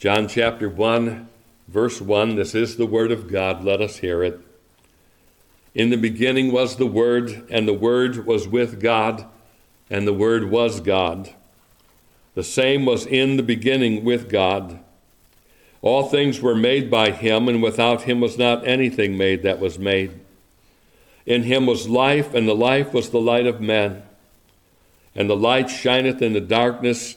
John chapter 1, verse 1. This is the word of God. Let us hear it. In the beginning was the Word, and the Word was with God, and the Word was God. The same was in the beginning with God. All things were made by him, and without him was not anything made that was made. In him was life, and the life was the light of men. And the light shineth in the darkness,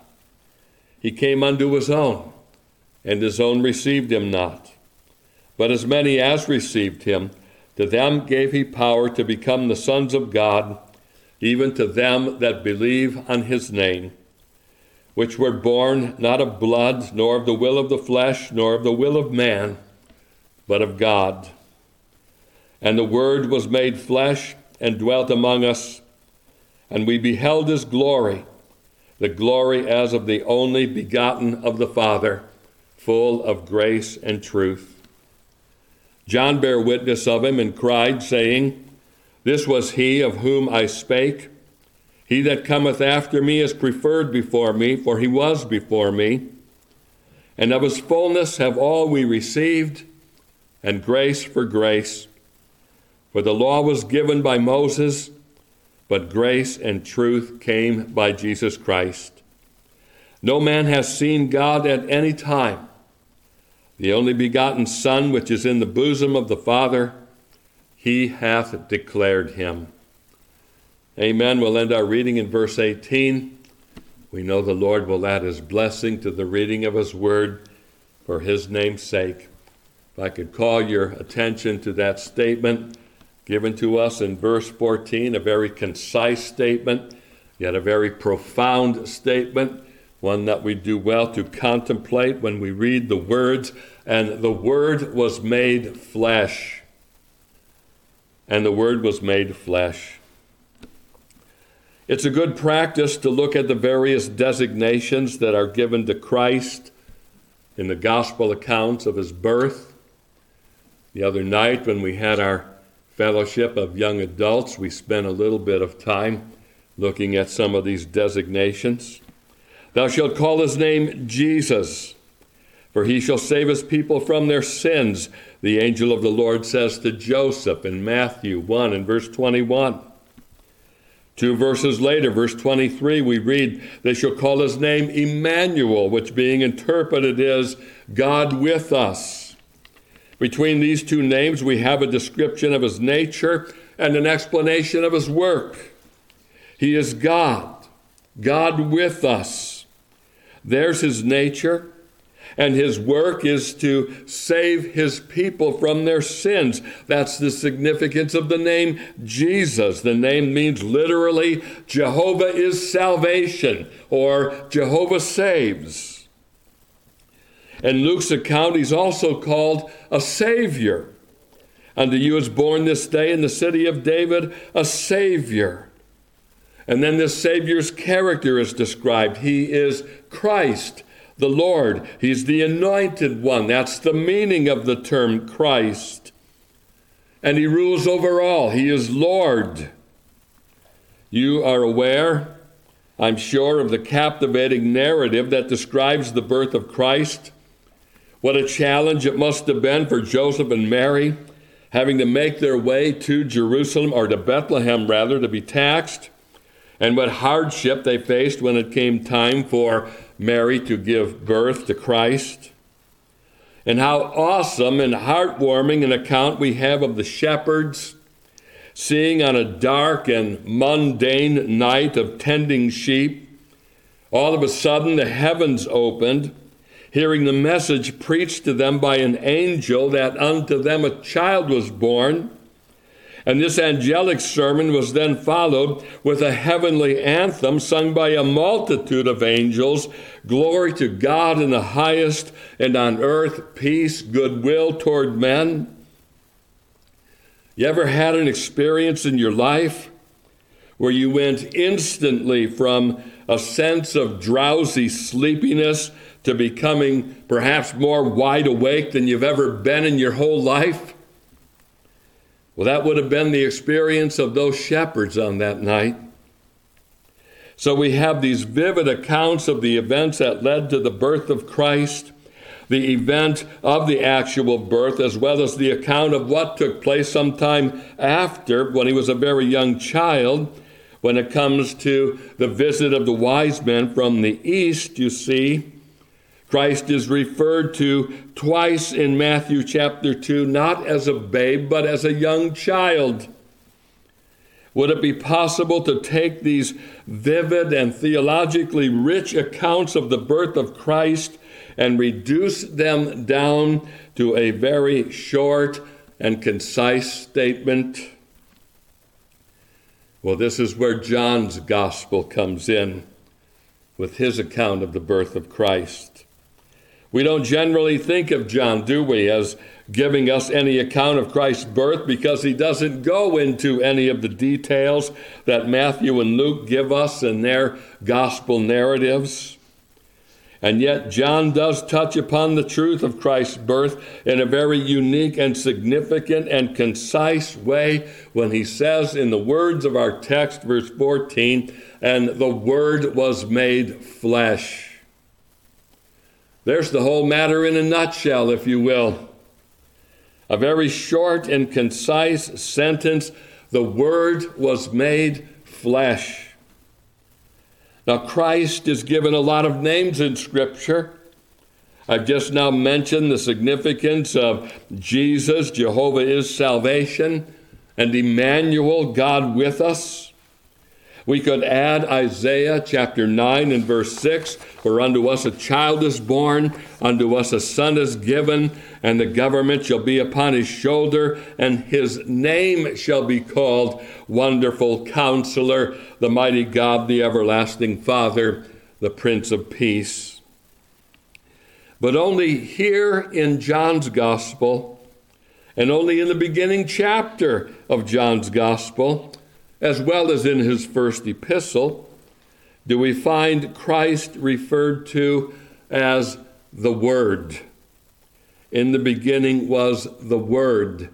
He came unto his own, and his own received him not. But as many as received him, to them gave he power to become the sons of God, even to them that believe on his name, which were born not of blood, nor of the will of the flesh, nor of the will of man, but of God. And the Word was made flesh and dwelt among us, and we beheld his glory, the glory as of the only begotten of the Father, full of grace and truth. John bare witness of him and cried, saying, This was he of whom I spake. He that cometh after me is preferred before me, for he was before me. And of his fullness have all we received, and grace for grace. For the law was given by Moses, but grace and truth came by Jesus Christ. No man has seen God at any time the only begotten Son, which is in the bosom of the Father, he hath declared him. Amen. We'll end our reading in verse 18. We know the Lord will add his blessing to the reading of his word for his name's sake. If I could call your attention to that statement given to us in verse 14, a very concise statement, yet a very profound statement, one that we do well to contemplate when we read the words and the Word was made flesh. And the Word was made flesh. It's a good practice to look at the various designations that are given to Christ in the gospel accounts of his birth. The other night, when we had our fellowship of young adults, we spent a little bit of time looking at some of these designations. Thou shalt call his name Jesus for he shall save his people from their sins, the angel of the Lord says to Joseph in Matthew 1 and verse 21. Two verses later, verse 23, we read, They shall call his name Emmanuel, which being interpreted is God with us. Between these two names, we have a description of his nature and an explanation of his work. He is God, God with us. There's his nature, and his work is to save his people from their sins. That's the significance of the name Jesus. The name means literally Jehovah is salvation or Jehovah saves. In Luke's account, he's also called a Savior. Unto you is born this day in the city of David a Savior. And then this Savior's character is described. He is Christ the Lord. He's the anointed one. That's the meaning of the term Christ. And he rules over all. He is Lord. You are aware, I'm sure, of the captivating narrative that describes the birth of Christ. What a challenge it must have been for Joseph and Mary having to make their way to Jerusalem, or to Bethlehem rather, to be taxed, and what hardship they faced when it came time for Mary to give birth to Christ. And how awesome and heartwarming an account we have of the shepherds seeing on a dark and mundane night of tending sheep, all of a sudden the heavens opened, hearing the message preached to them by an angel that unto them a child was born And this angelic sermon was then followed with a heavenly anthem sung by a multitude of angels Glory to God in the highest, and on earth peace, goodwill toward men. You ever had an experience in your life where you went instantly from a sense of drowsy sleepiness to becoming perhaps more wide awake than you've ever been in your whole life? Well, that would have been the experience of those shepherds on that night. So we have these vivid accounts of the events that led to the birth of Christ, the event of the actual birth, as well as the account of what took place sometime after when he was a very young child. When it comes to the visit of the wise men from the east, you see, Christ is referred to twice in Matthew chapter 2, not as a babe, but as a young child. Would it be possible to take these vivid and theologically rich accounts of the birth of Christ and reduce them down to a very short and concise statement? Well, this is where John's gospel comes in with his account of the birth of Christ. We don't generally think of John, do we, as giving us any account of Christ's birth because he doesn't go into any of the details that Matthew and Luke give us in their gospel narratives. And yet, John does touch upon the truth of Christ's birth in a very unique and significant and concise way when he says, in the words of our text, verse 14, and the Word was made flesh. There's the whole matter in a nutshell, if you will. A very short and concise sentence the Word was made flesh. Now, Christ is given a lot of names in Scripture. I've just now mentioned the significance of Jesus, Jehovah is salvation, and Emmanuel, God with us. We could add Isaiah chapter 9 and verse 6 For unto us a child is born, unto us a son is given, and the government shall be upon his shoulder, and his name shall be called Wonderful Counselor, the Mighty God, the Everlasting Father, the Prince of Peace. But only here in John's Gospel, and only in the beginning chapter of John's Gospel, as well as in his first epistle, do we find Christ referred to as the Word. In the beginning was the Word,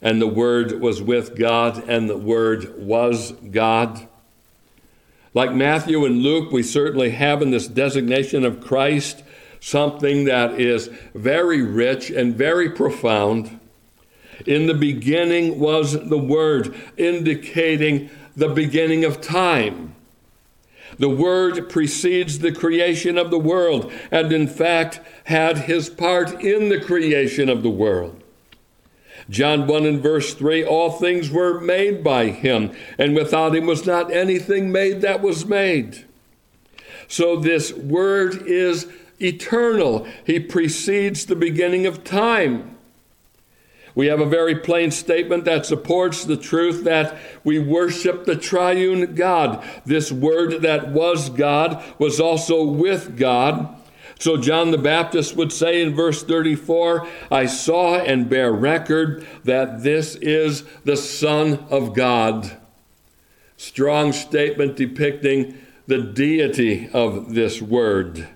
and the Word was with God, and the Word was God. Like Matthew and Luke, we certainly have in this designation of Christ something that is very rich and very profound. In the beginning was the Word, indicating the beginning of time. The Word precedes the creation of the world, and in fact had his part in the creation of the world. John 1 and verse 3 All things were made by him, and without him was not anything made that was made. So this Word is eternal, he precedes the beginning of time. We have a very plain statement that supports the truth that we worship the triune God. This word that was God was also with God. So John the Baptist would say in verse 34 I saw and bear record that this is the Son of God. Strong statement depicting the deity of this word.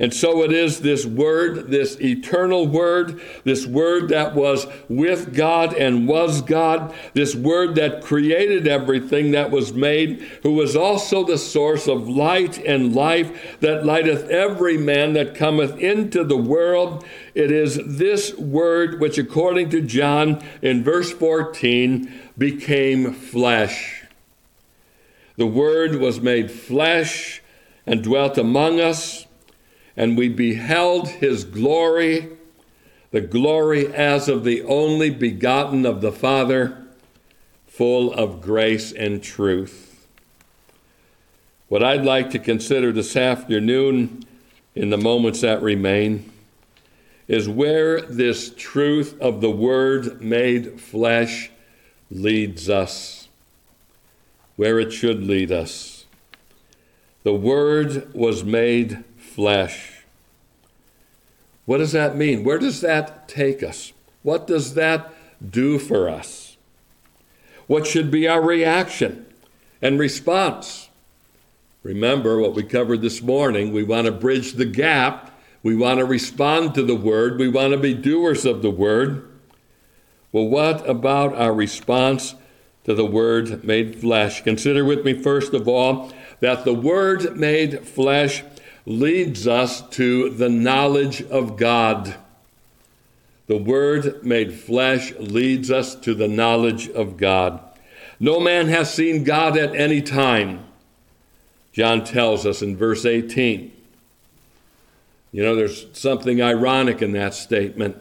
And so it is this word, this eternal word, this word that was with God and was God, this word that created everything that was made, who was also the source of light and life that lighteth every man that cometh into the world. It is this word which, according to John in verse 14, became flesh. The word was made flesh and dwelt among us and we beheld his glory, the glory as of the only begotten of the Father, full of grace and truth. What I'd like to consider this afternoon, in the moments that remain, is where this truth of the Word made flesh leads us where it should lead us. The Word was made flesh. What does that mean? Where does that take us? What does that do for us? What should be our reaction and response? Remember what we covered this morning. We want to bridge the gap. We want to respond to the word. We want to be doers of the word. Well, what about our response to the word made flesh? Consider with me, first of all, that the word made flesh leads us to the knowledge of God. The Word made flesh leads us to the knowledge of God. No man has seen God at any time. John tells us in verse 18. You know, there's something ironic in that statement.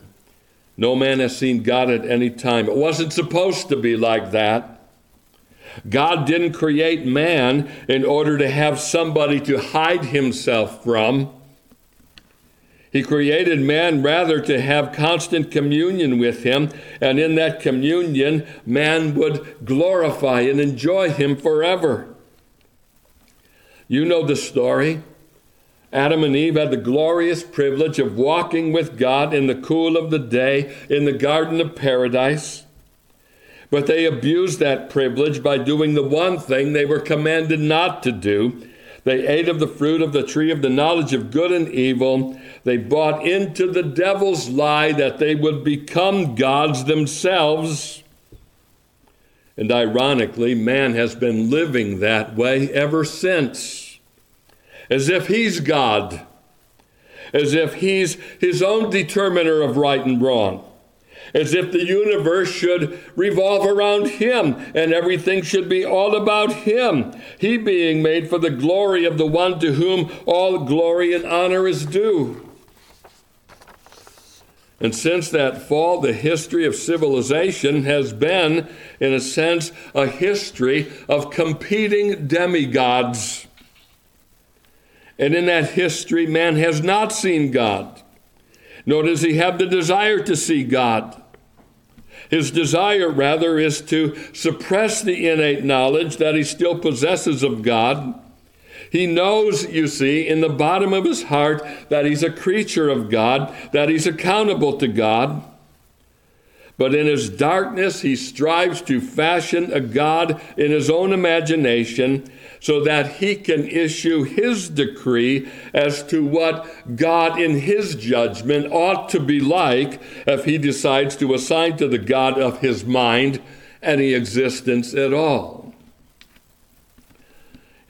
No man has seen God at any time. It wasn't supposed to be like that. God didn't create man in order to have somebody to hide himself from. He created man rather to have constant communion with him, and in that communion, man would glorify and enjoy him forever. You know the story. Adam and Eve had the glorious privilege of walking with God in the cool of the day in the Garden of Paradise. But they abused that privilege by doing the one thing they were commanded not to do. They ate of the fruit of the tree of the knowledge of good and evil, they bought into the devil's lie that they would become gods themselves. And ironically, man has been living that way ever since, as if he's God, as if he's his own determiner of right and wrong as if the universe should revolve around him and everything should be all about him, he being made for the glory of the one to whom all glory and honor is due. And since that fall, the history of civilization has been, in a sense, a history of competing demigods. And in that history, man has not seen God, nor does he have the desire to see God. His desire, rather, is to suppress the innate knowledge that he still possesses of God he knows, you see, in the bottom of his heart that he's a creature of God, that he's accountable to God. But in his darkness, he strives to fashion a God in his own imagination so that he can issue his decree as to what God, in his judgment, ought to be like if he decides to assign to the God of his mind any existence at all.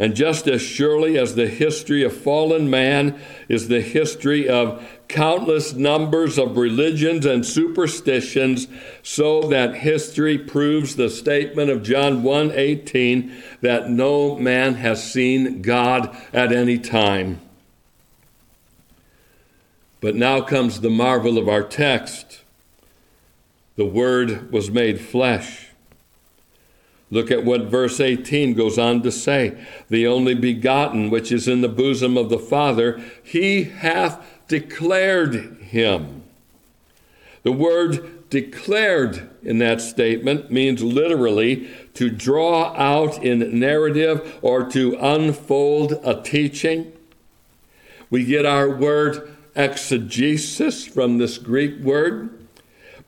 And just as surely as the history of fallen man is the history of countless numbers of religions and superstitions, so that history proves the statement of John 1:18 that no man has seen God at any time. But now comes the marvel of our text. The Word was made flesh Look at what verse 18 goes on to say. The only begotten, which is in the bosom of the Father, he hath declared him. The word declared in that statement means literally to draw out in narrative or to unfold a teaching. We get our word exegesis from this Greek word.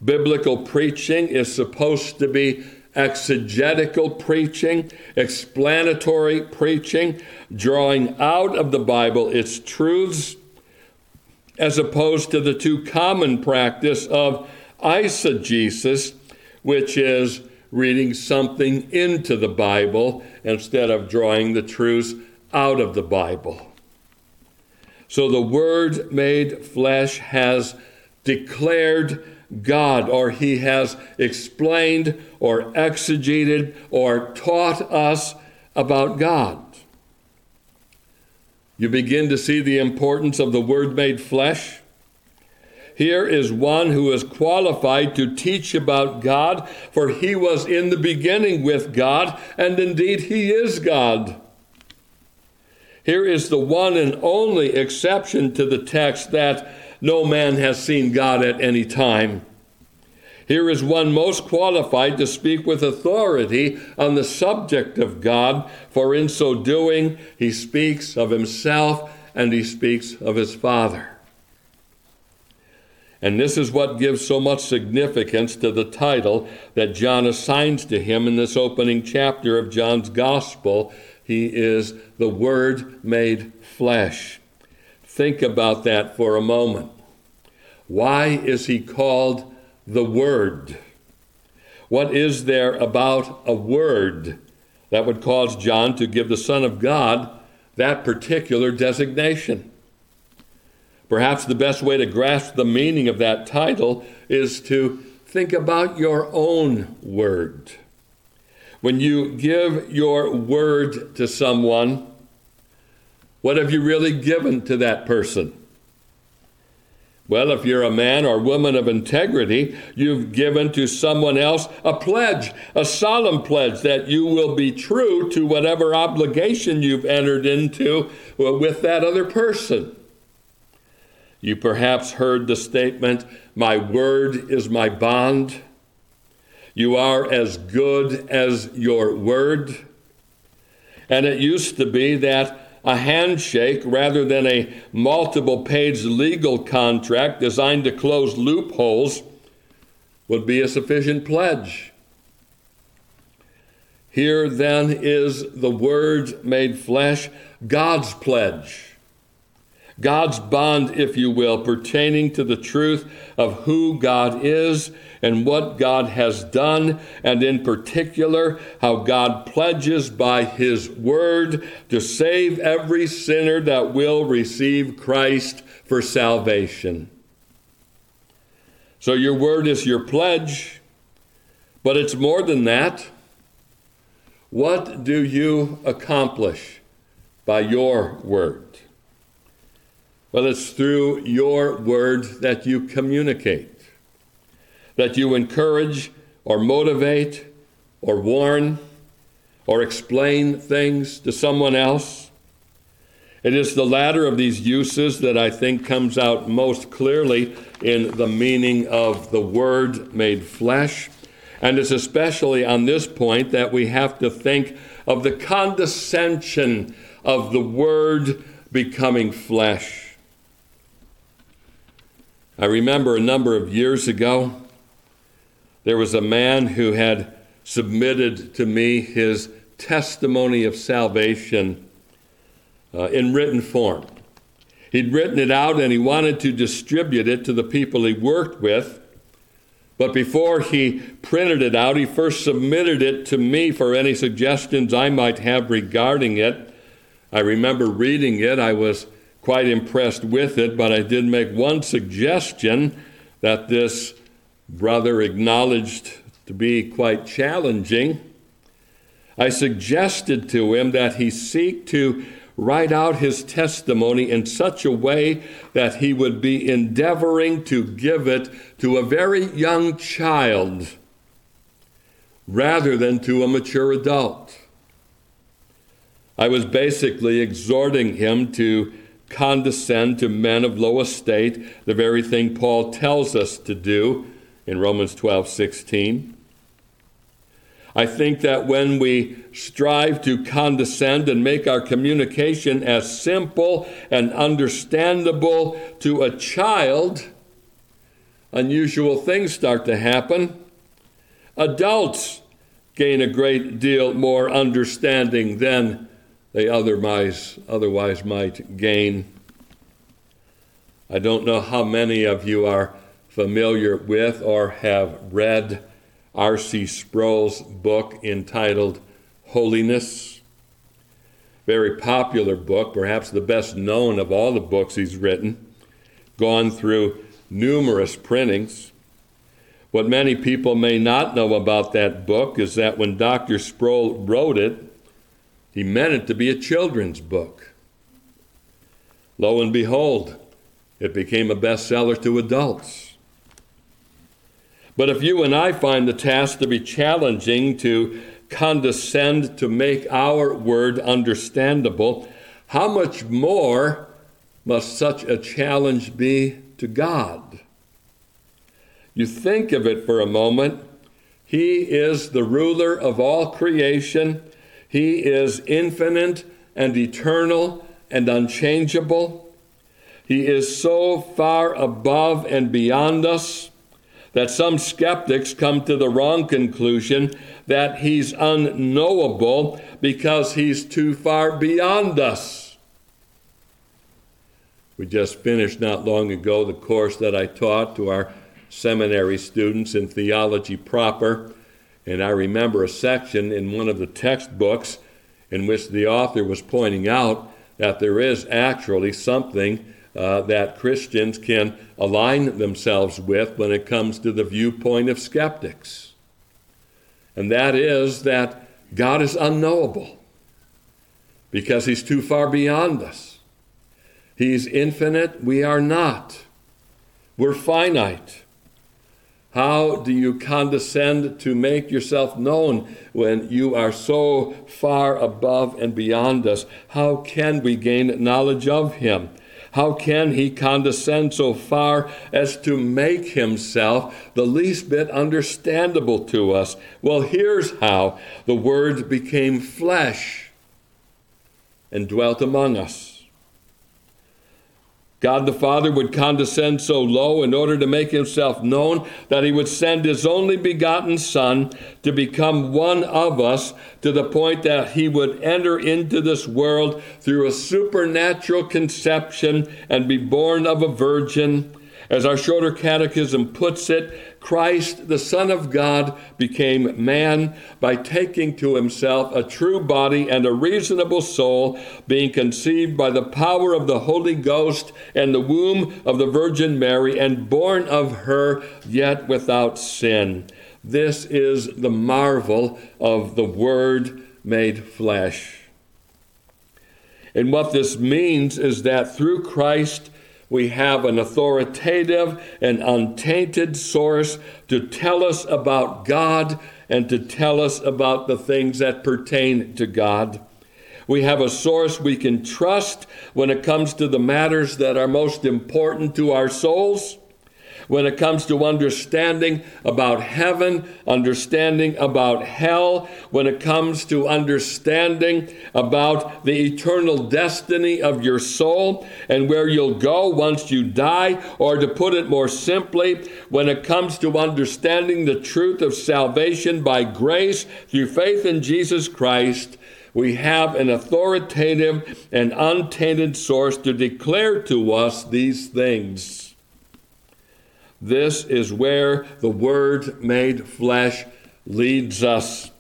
Biblical preaching is supposed to be exegetical preaching, explanatory preaching, drawing out of the Bible its truths, as opposed to the too common practice of eisegesis, which is reading something into the Bible instead of drawing the truths out of the Bible. So the Word made flesh has declared God, or He has explained or exegeted or taught us about God. You begin to see the importance of the Word made flesh. Here is one who is qualified to teach about God, for he was in the beginning with God, and indeed he is God. Here is the one and only exception to the text that no man has seen God at any time. Here is one most qualified to speak with authority on the subject of God, for in so doing, he speaks of himself and he speaks of his Father. And this is what gives so much significance to the title that John assigns to him in this opening chapter of John's Gospel. He is the Word made flesh. Think about that for a moment. Why is he called the Word. What is there about a word that would cause John to give the Son of God that particular designation? Perhaps the best way to grasp the meaning of that title is to think about your own word. When you give your word to someone, what have you really given to that person? Well, if you're a man or woman of integrity, you've given to someone else a pledge, a solemn pledge that you will be true to whatever obligation you've entered into with that other person. You perhaps heard the statement, My word is my bond. You are as good as your word. And it used to be that a handshake rather than a multiple page legal contract designed to close loopholes would be a sufficient pledge. Here then is the Word made flesh, God's pledge. God's bond, if you will, pertaining to the truth of who God is and what God has done, and in particular, how God pledges by His word to save every sinner that will receive Christ for salvation. So, your word is your pledge, but it's more than that. What do you accomplish by your word? Well, it's through your word that you communicate, that you encourage or motivate or warn or explain things to someone else. It is the latter of these uses that I think comes out most clearly in the meaning of the Word made flesh. And it's especially on this point that we have to think of the condescension of the Word becoming flesh. I remember a number of years ago, there was a man who had submitted to me his testimony of salvation uh, in written form. He'd written it out and he wanted to distribute it to the people he worked with. But before he printed it out, he first submitted it to me for any suggestions I might have regarding it. I remember reading it. I was quite impressed with it, but I did make one suggestion that this brother acknowledged to be quite challenging. I suggested to him that he seek to write out his testimony in such a way that he would be endeavoring to give it to a very young child rather than to a mature adult. I was basically exhorting him to condescend to men of low estate, the very thing Paul tells us to do in Romans 12 16. I think that when we strive to condescend and make our communication as simple and understandable to a child, unusual things start to happen. Adults gain a great deal more understanding than they otherwise, otherwise might gain. I don't know how many of you are familiar with or have read R.C. Sproul's book entitled Holiness. Very popular book, perhaps the best known of all the books he's written, gone through numerous printings. What many people may not know about that book is that when Dr. Sproul wrote it, he meant it to be a children's book. Lo and behold, it became a bestseller to adults. But if you and I find the task to be challenging, to condescend to make our word understandable, how much more must such a challenge be to God? You think of it for a moment. He is the ruler of all creation. He is infinite and eternal and unchangeable. He is so far above and beyond us that some skeptics come to the wrong conclusion that he's unknowable because he's too far beyond us. We just finished not long ago the course that I taught to our seminary students in theology proper, and I remember a section in one of the textbooks in which the author was pointing out that there is actually something uh, that Christians can align themselves with when it comes to the viewpoint of skeptics. And that is that God is unknowable because He's too far beyond us. He's infinite, we are not. We're finite. How do you condescend to make yourself known when you are so far above and beyond us? How can we gain knowledge of Him? How can He condescend so far as to make Himself the least bit understandable to us? Well, here's how the Word became flesh and dwelt among us. God the Father would condescend so low in order to make himself known that he would send his only begotten Son to become one of us to the point that he would enter into this world through a supernatural conception and be born of a virgin. As our shorter catechism puts it, Christ, the Son of God, became man by taking to himself a true body and a reasonable soul, being conceived by the power of the Holy Ghost and the womb of the Virgin Mary, and born of her, yet without sin. This is the marvel of the Word made flesh. And what this means is that through Christ, we have an authoritative and untainted source to tell us about God and to tell us about the things that pertain to God. We have a source we can trust when it comes to the matters that are most important to our souls when it comes to understanding about heaven, understanding about hell, when it comes to understanding about the eternal destiny of your soul and where you'll go once you die, or to put it more simply, when it comes to understanding the truth of salvation by grace through faith in Jesus Christ we have an authoritative and untainted source to declare to us these things. This is where the Word made flesh leads us.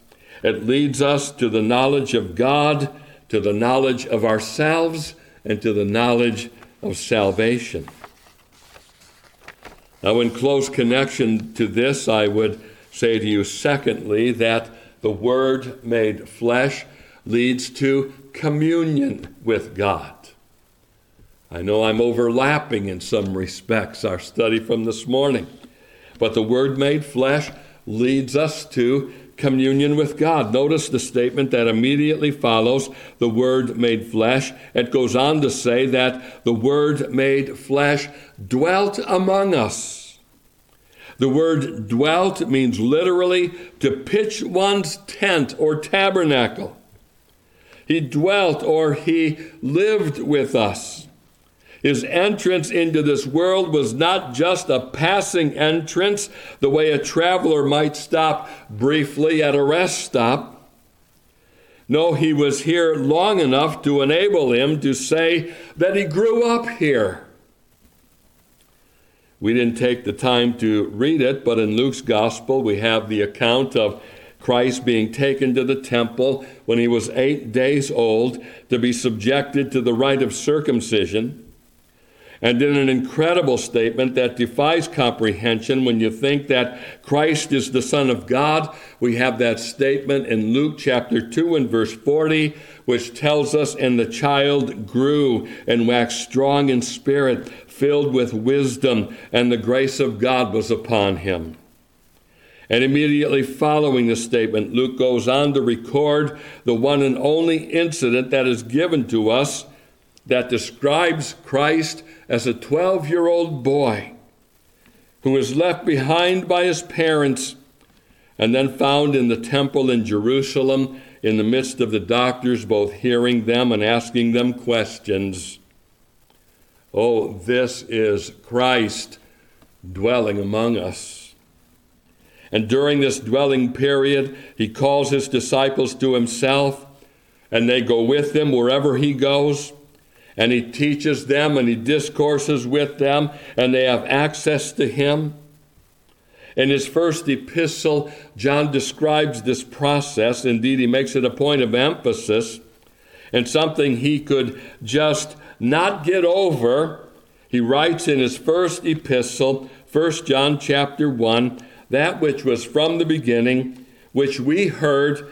It leads us to the knowledge of God, to the knowledge of ourselves, and to the knowledge of salvation. Now, in close connection to this, I would say to you, secondly, that the Word made flesh leads to communion with God. I know I'm overlapping in some respects our study from this morning, but the Word made flesh leads us to communion with God. Notice the statement that immediately follows the Word made flesh. It goes on to say that the Word made flesh dwelt among us. The word dwelt means literally to pitch one's tent or tabernacle. He dwelt or he lived with us. His entrance into this world was not just a passing entrance, the way a traveler might stop briefly at a rest stop. No, he was here long enough to enable him to say that he grew up here. We didn't take the time to read it, but in Luke's gospel, we have the account of Christ being taken to the temple when he was eight days old to be subjected to the rite of circumcision. And in an incredible statement that defies comprehension when you think that Christ is the Son of God, we have that statement in Luke chapter 2 and verse 40, which tells us, And the child grew and waxed strong in spirit, filled with wisdom, and the grace of God was upon him. And immediately following the statement, Luke goes on to record the one and only incident that is given to us that describes Christ as a 12 year old boy who was left behind by his parents and then found in the temple in Jerusalem in the midst of the doctors, both hearing them and asking them questions. Oh, this is Christ dwelling among us. And during this dwelling period, he calls his disciples to himself, and they go with him wherever he goes. And he teaches them and he discourses with them, and they have access to him. In his first epistle, John describes this process. Indeed, he makes it a point of emphasis and something he could just not get over. He writes in his first epistle, 1 John chapter 1, that which was from the beginning, which we heard,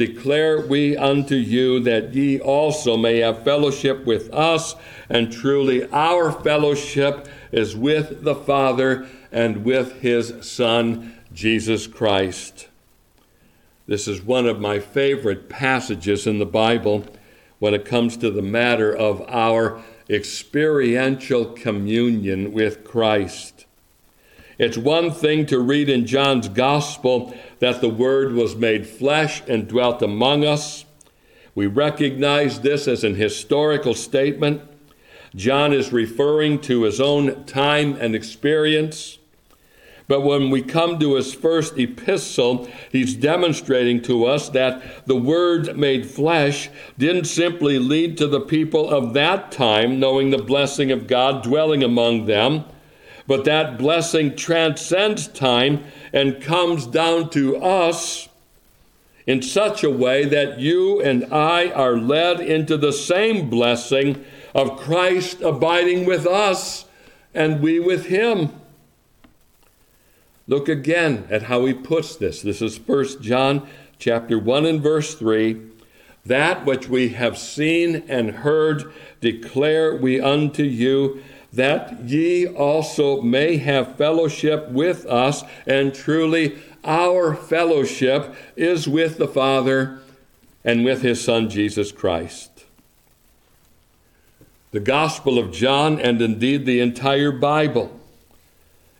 declare we unto you, that ye also may have fellowship with us, and truly our fellowship is with the Father and with his Son, Jesus Christ. This is one of my favorite passages in the Bible when it comes to the matter of our experiential communion with Christ. It's one thing to read in John's Gospel that the Word was made flesh and dwelt among us. We recognize this as an historical statement. John is referring to his own time and experience. But when we come to his first epistle, he's demonstrating to us that the Word made flesh didn't simply lead to the people of that time knowing the blessing of God dwelling among them, but that blessing transcends time and comes down to us in such a way that you and I are led into the same blessing of Christ abiding with us and we with him. Look again at how he puts this. This is 1 John chapter 1 and verse 3. That which we have seen and heard declare we unto you, that ye also may have fellowship with us, and truly our fellowship is with the Father and with his Son Jesus Christ. The Gospel of John, and indeed the entire Bible,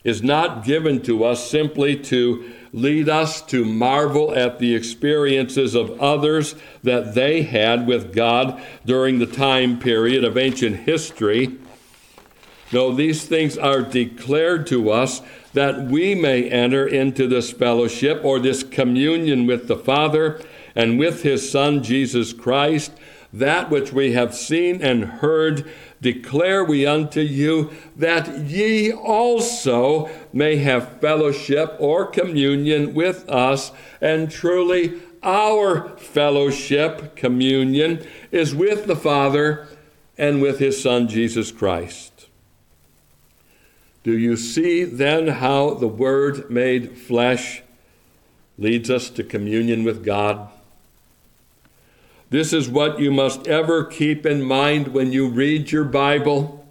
is not given to us simply to lead us to marvel at the experiences of others that they had with God during the time period of ancient history. No, these things are declared to us that we may enter into this fellowship or this communion with the Father and with His Son Jesus Christ, that which we have seen and heard declare we unto you that ye also may have fellowship or communion with us, and truly our fellowship, communion, is with the Father and with his Son Jesus Christ. Do you see then how the Word made flesh leads us to communion with God? This is what you must ever keep in mind when you read your Bible.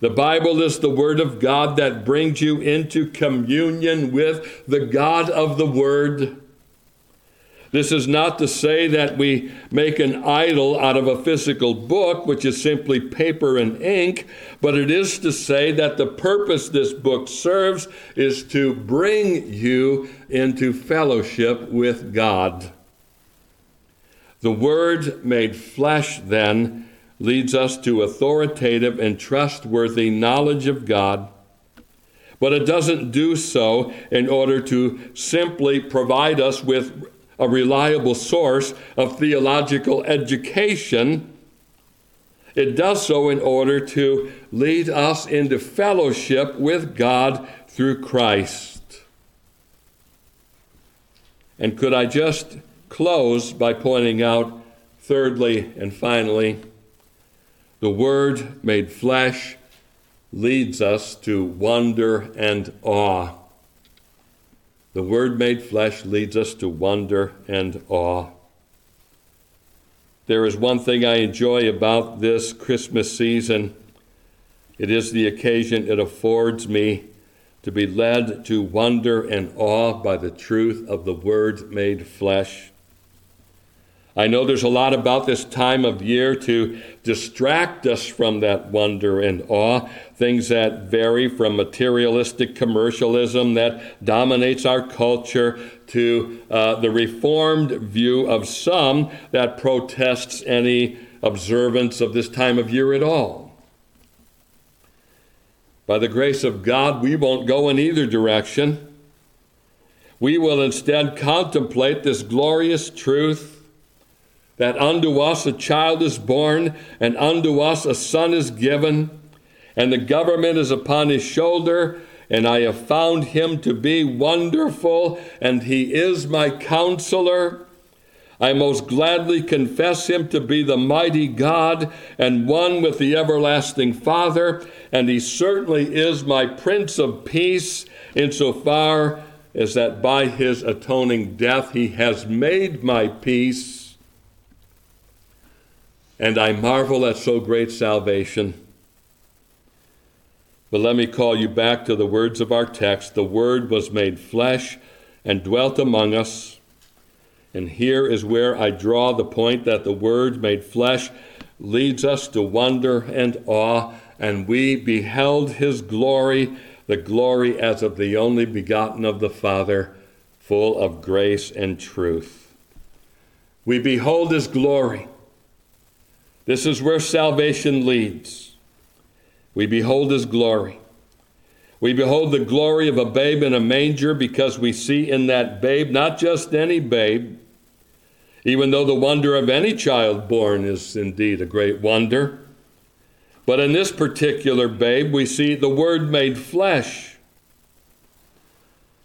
The Bible is the Word of God that brings you into communion with the God of the Word. This is not to say that we make an idol out of a physical book, which is simply paper and ink, but it is to say that the purpose this book serves is to bring you into fellowship with God. The Word made flesh, then, leads us to authoritative and trustworthy knowledge of God, but it doesn't do so in order to simply provide us with a reliable source of theological education. It does so in order to lead us into fellowship with God through Christ. And could I just close by pointing out, thirdly and finally, the Word made flesh leads us to wonder and awe. The Word made flesh leads us to wonder and awe. there is one thing I enjoy about this Christmas season. It is the occasion it affords me to be led to wonder and awe by the truth of the Word made flesh. I know there's a lot about this time of year to distract us from that wonder and awe, things that vary from materialistic commercialism that dominates our culture to uh, the reformed view of some that protests any observance of this time of year at all. By the grace of God, we won't go in either direction. We will instead contemplate this glorious truth that unto us a child is born, and unto us a son is given, and the government is upon his shoulder, and I have found him to be wonderful, and he is my counselor. I most gladly confess him to be the mighty God and one with the everlasting Father, and he certainly is my Prince of Peace, insofar as that by his atoning death he has made my peace and I marvel at so great salvation. But let me call you back to the words of our text. The Word was made flesh and dwelt among us. And here is where I draw the point that the Word made flesh leads us to wonder and awe, and we beheld His glory, the glory as of the only begotten of the Father, full of grace and truth. We behold His glory. This is where salvation leads. We behold his glory. We behold the glory of a babe in a manger because we see in that babe not just any babe, even though the wonder of any child born is indeed a great wonder. But in this particular babe, we see the Word made flesh.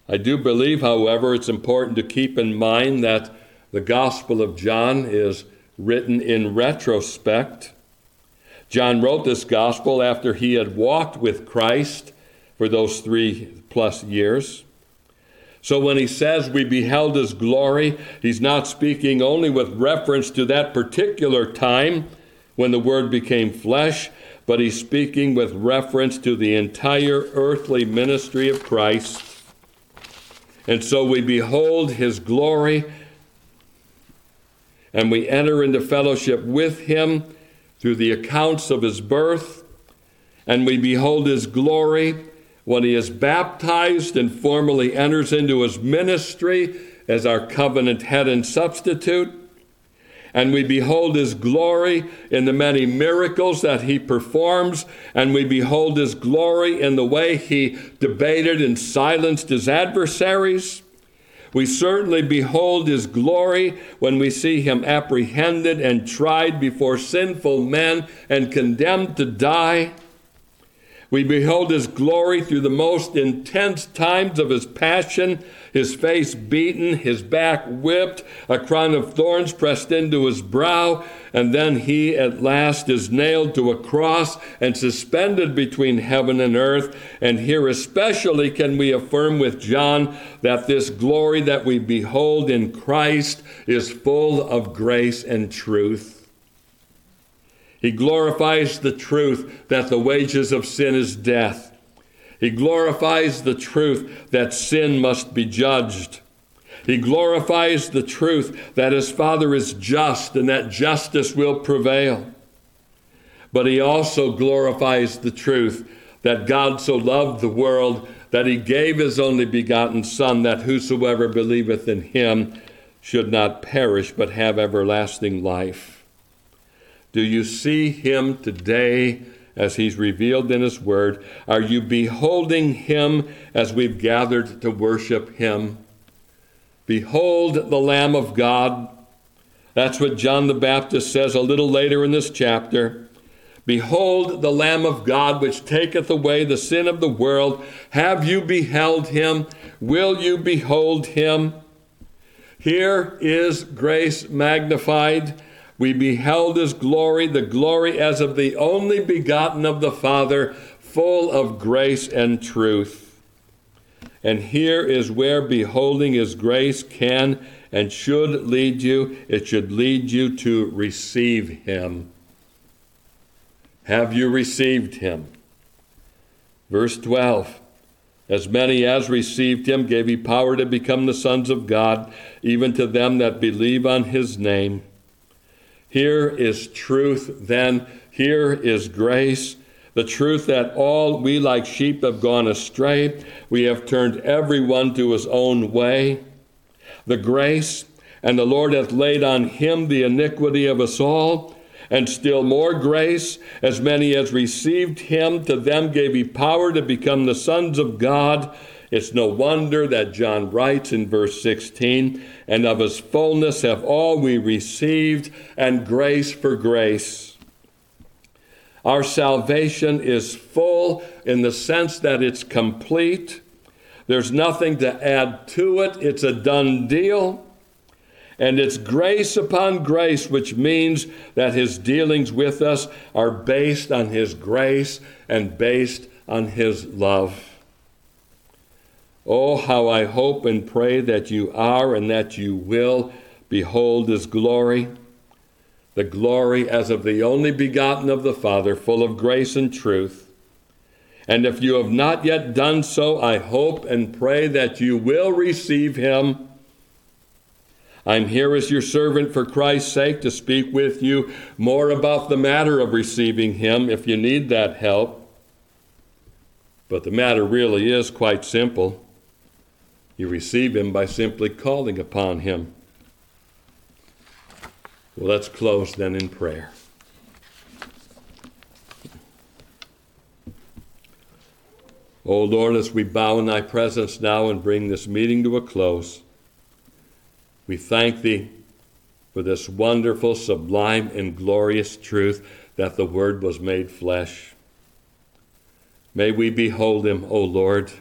I do believe, however, it's important to keep in mind that the Gospel of John is written in retrospect. John wrote this gospel after he had walked with Christ for those three plus years. So when he says we beheld his glory, he's not speaking only with reference to that particular time when the Word became flesh, but he's speaking with reference to the entire earthly ministry of Christ. And so we behold his glory and we enter into fellowship with him through the accounts of his birth, and we behold his glory when he is baptized and formally enters into his ministry as our covenant head and substitute. And we behold his glory in the many miracles that he performs, and we behold his glory in the way he debated and silenced his adversaries. We certainly behold his glory when we see him apprehended and tried before sinful men and condemned to die. We behold his glory through the most intense times of his passion, his face beaten, his back whipped, a crown of thorns pressed into his brow, and then he at last is nailed to a cross and suspended between heaven and earth. And here especially can we affirm with John that this glory that we behold in Christ is full of grace and truth. He glorifies the truth that the wages of sin is death. He glorifies the truth that sin must be judged. He glorifies the truth that his Father is just and that justice will prevail. But he also glorifies the truth that God so loved the world that he gave his only begotten Son, that whosoever believeth in him should not perish but have everlasting life. Do you see him today as he's revealed in his word? Are you beholding him as we've gathered to worship him? Behold the Lamb of God. That's what John the Baptist says a little later in this chapter. Behold the Lamb of God, which taketh away the sin of the world. Have you beheld him? Will you behold him? Here is grace magnified we beheld his glory, the glory as of the only begotten of the Father, full of grace and truth. And here is where beholding his grace can and should lead you, it should lead you to receive him. Have you received him? Verse 12 As many as received him gave he power to become the sons of God, even to them that believe on his name. Here is truth, then. Here is grace. The truth that all we like sheep have gone astray. We have turned everyone to his own way. The grace, and the Lord hath laid on him the iniquity of us all and still more grace. As many as received him, to them gave he power to become the sons of God. It's no wonder that John writes in verse 16, and of his fullness have all we received, and grace for grace. Our salvation is full in the sense that it's complete. There's nothing to add to it, it's a done deal. And it's grace upon grace, which means that his dealings with us are based on his grace and based on his love. Oh, how I hope and pray that you are and that you will behold his glory, the glory as of the only begotten of the Father, full of grace and truth. And if you have not yet done so, I hope and pray that you will receive him I'm here as your servant for Christ's sake to speak with you more about the matter of receiving Him if you need that help. But the matter really is quite simple. You receive Him by simply calling upon Him. Well, let's close then in prayer. O oh Lord, as we bow in Thy presence now and bring this meeting to a close, we thank Thee for this wonderful, sublime, and glorious truth that the Word was made flesh. May we behold Him, O Lord,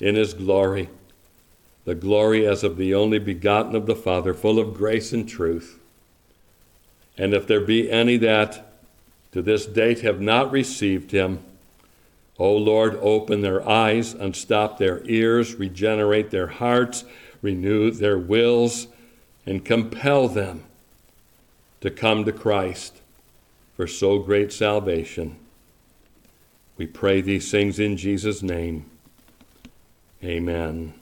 in His glory, the glory as of the only begotten of the Father, full of grace and truth. And if there be any that to this date have not received Him, O Lord, open their eyes, unstop their ears, regenerate their hearts renew their wills, and compel them to come to Christ for so great salvation. We pray these things in Jesus' name. Amen.